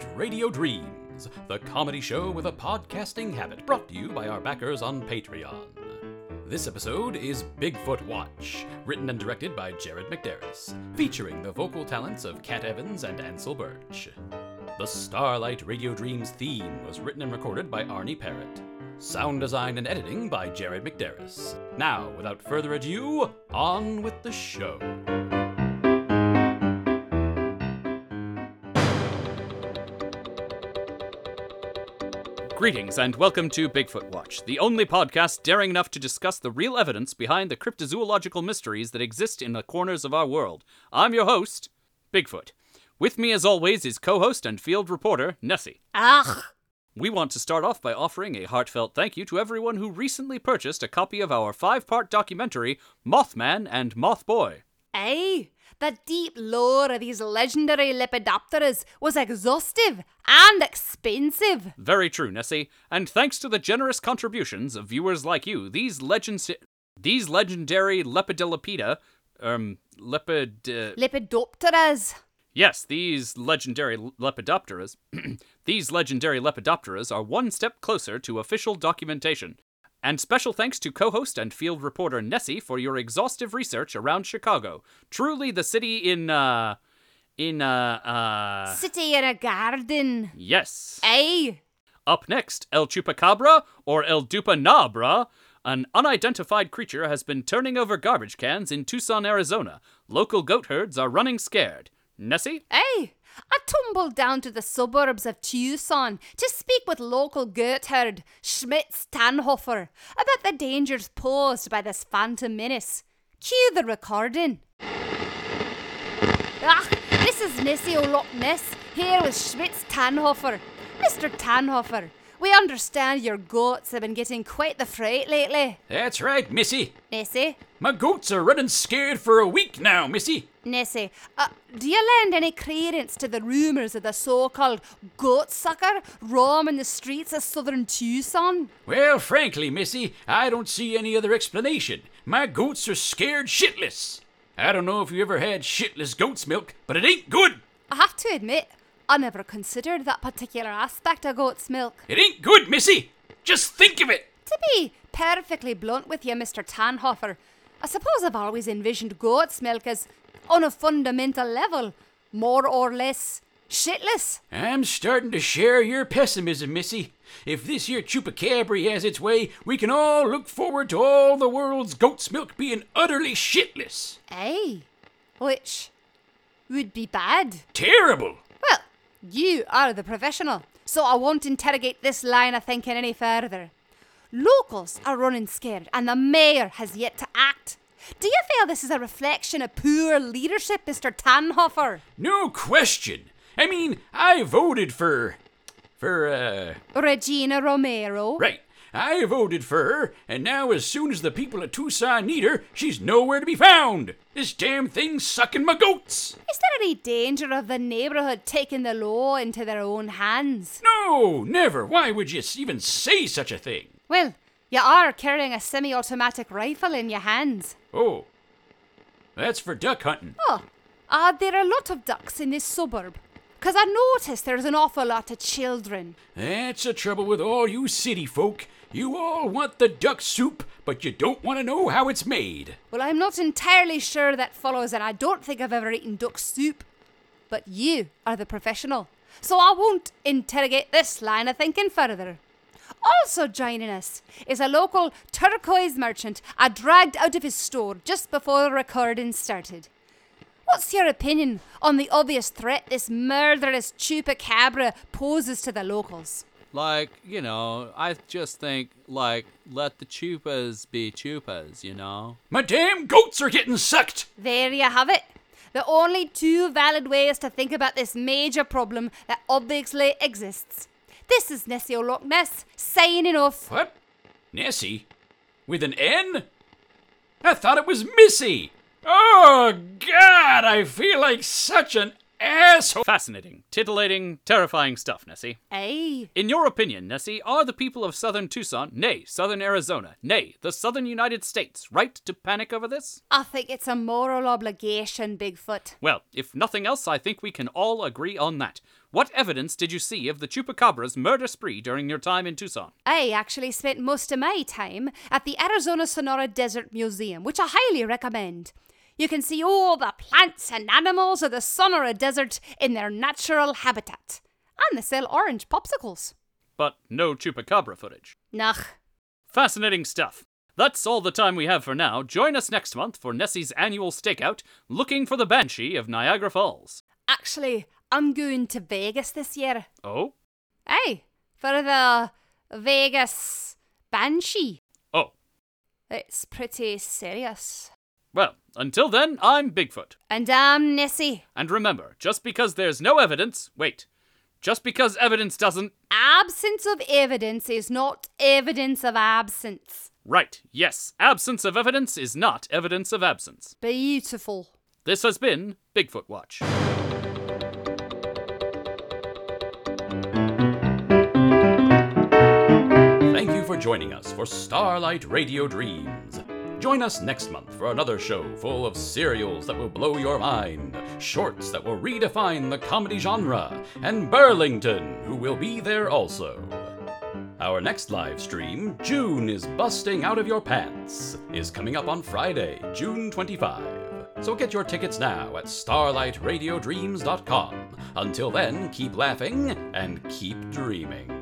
Starlight Radio Dreams, the comedy show with a podcasting habit, brought to you by our backers on Patreon. This episode is Bigfoot Watch, written and directed by Jared McDarris, featuring the vocal talents of Kat Evans and Ansel Birch. The Starlight Radio Dreams theme was written and recorded by Arnie Parrott. Sound design and editing by Jared McDarris. Now, without further ado, on with the show. Greetings and welcome to Bigfoot Watch, the only podcast daring enough to discuss the real evidence behind the cryptozoological mysteries that exist in the corners of our world. I'm your host, Bigfoot. With me, as always, is co host and field reporter, Nessie. Ugh. We want to start off by offering a heartfelt thank you to everyone who recently purchased a copy of our five part documentary, Mothman and Mothboy. Aye, the deep lore of these legendary Lepidopteras was exhaustive and expensive. Very true, Nessie. And thanks to the generous contributions of viewers like you, these legends, these legendary Lepidolipida, um, lepid, uh, Lepidopteras. yes, these legendary Lepidopteras, these legendary Lepidopteras are one step closer to official documentation. And special thanks to co-host and field reporter Nessie for your exhaustive research around Chicago. Truly the city in, uh, in, uh, uh, City in a garden. yes. Aye. Up next, El Chupacabra, or El Dupanabra, an unidentified creature has been turning over garbage cans in Tucson, Arizona. Local goat herds are running scared. Nessie? Aye. I tumbled down to the suburbs of Tucson to speak with local goat herd Schmitz Tannhofer about the dangers posed by this phantom menace. Cue the recording. Ah, this is Missy O'Loch Ness here with Schmitz Tannhofer. Mr. Tannhofer, we understand your goats have been getting quite the fright lately. That's right, Missy. Nessie? My goats are running scared for a week now, Missy. Nessie, uh, do you lend any credence to the rumours of the so-called goat sucker roaming the streets of southern Tucson? Well, frankly, Missy, I don't see any other explanation. My goats are scared shitless. I don't know if you ever had shitless goat's milk, but it ain't good. I have to admit, I never considered that particular aspect of goat's milk. It ain't good, Missy. Just think of it. To be perfectly blunt with you, Mr. Tannhofer, I suppose I've always envisioned goat's milk as, on a fundamental level, more or less shitless. I'm starting to share your pessimism, Missy. If this here chupacabra has its way, we can all look forward to all the world's goat's milk being utterly shitless. Aye, which would be bad. Terrible. Well, you are the professional, so I won't interrogate this line of thinking any further. Locals are running scared, and the mayor has yet to act. Do you feel this is a reflection of poor leadership, Mr. Tannhofer? No question. I mean, I voted for. for, uh. Regina Romero? Right. I voted for her, and now as soon as the people of Tucson need her, she's nowhere to be found. This damn thing's sucking my goats. Is there any danger of the neighbourhood taking the law into their own hands? No, never. Why would you even say such a thing? Well, you are carrying a semi automatic rifle in your hands. Oh, that's for duck hunting. Oh, are there are a lot of ducks in this suburb? Because I noticed there's an awful lot of children. That's the trouble with all you city folk. You all want the duck soup, but you don't want to know how it's made. Well, I'm not entirely sure that follows, and I don't think I've ever eaten duck soup. But you are the professional, so I won't interrogate this line of thinking further. Also joining us is a local turquoise merchant I dragged out of his store just before the recording started. What's your opinion on the obvious threat this murderous chupacabra poses to the locals? Like, you know, I just think, like, let the chupas be chupas, you know? My damn goats are getting sucked. There you have it. The only two valid ways to think about this major problem that obviously exists. This is Nessie O'Loch Ness signing off. What? Nessie? With an N? I thought it was Missy. Oh, God, I feel like such an asshole. Fascinating, titillating, terrifying stuff, Nessie. Aye. In your opinion, Nessie, are the people of southern Tucson, nay, southern Arizona, nay, the southern United States, right to panic over this? I think it's a moral obligation, Bigfoot. Well, if nothing else, I think we can all agree on that. What evidence did you see of the Chupacabra's murder spree during your time in Tucson? I actually spent most of my time at the Arizona Sonora Desert Museum, which I highly recommend. You can see all the plants and animals of the Sonora Desert in their natural habitat. And they sell orange popsicles. But no Chupacabra footage. Nach. Fascinating stuff. That's all the time we have for now. Join us next month for Nessie's annual stakeout, looking for the Banshee of Niagara Falls. Actually, I'm going to Vegas this year. Oh? Aye, for the Vegas Banshee. Oh. It's pretty serious. Well, until then, I'm Bigfoot. And I'm Nessie. And remember, just because there's no evidence, wait, just because evidence doesn't. Absence of evidence is not evidence of absence. Right, yes, absence of evidence is not evidence of absence. Beautiful. This has been Bigfoot Watch. Thank you for joining us for Starlight Radio Dreams. Join us next month for another show full of serials that will blow your mind, shorts that will redefine the comedy genre, and Burlington, who will be there also. Our next live stream, June is Busting Out of Your Pants, is coming up on Friday, June 25. So get your tickets now at starlightradiodreams.com. Until then, keep laughing and keep dreaming.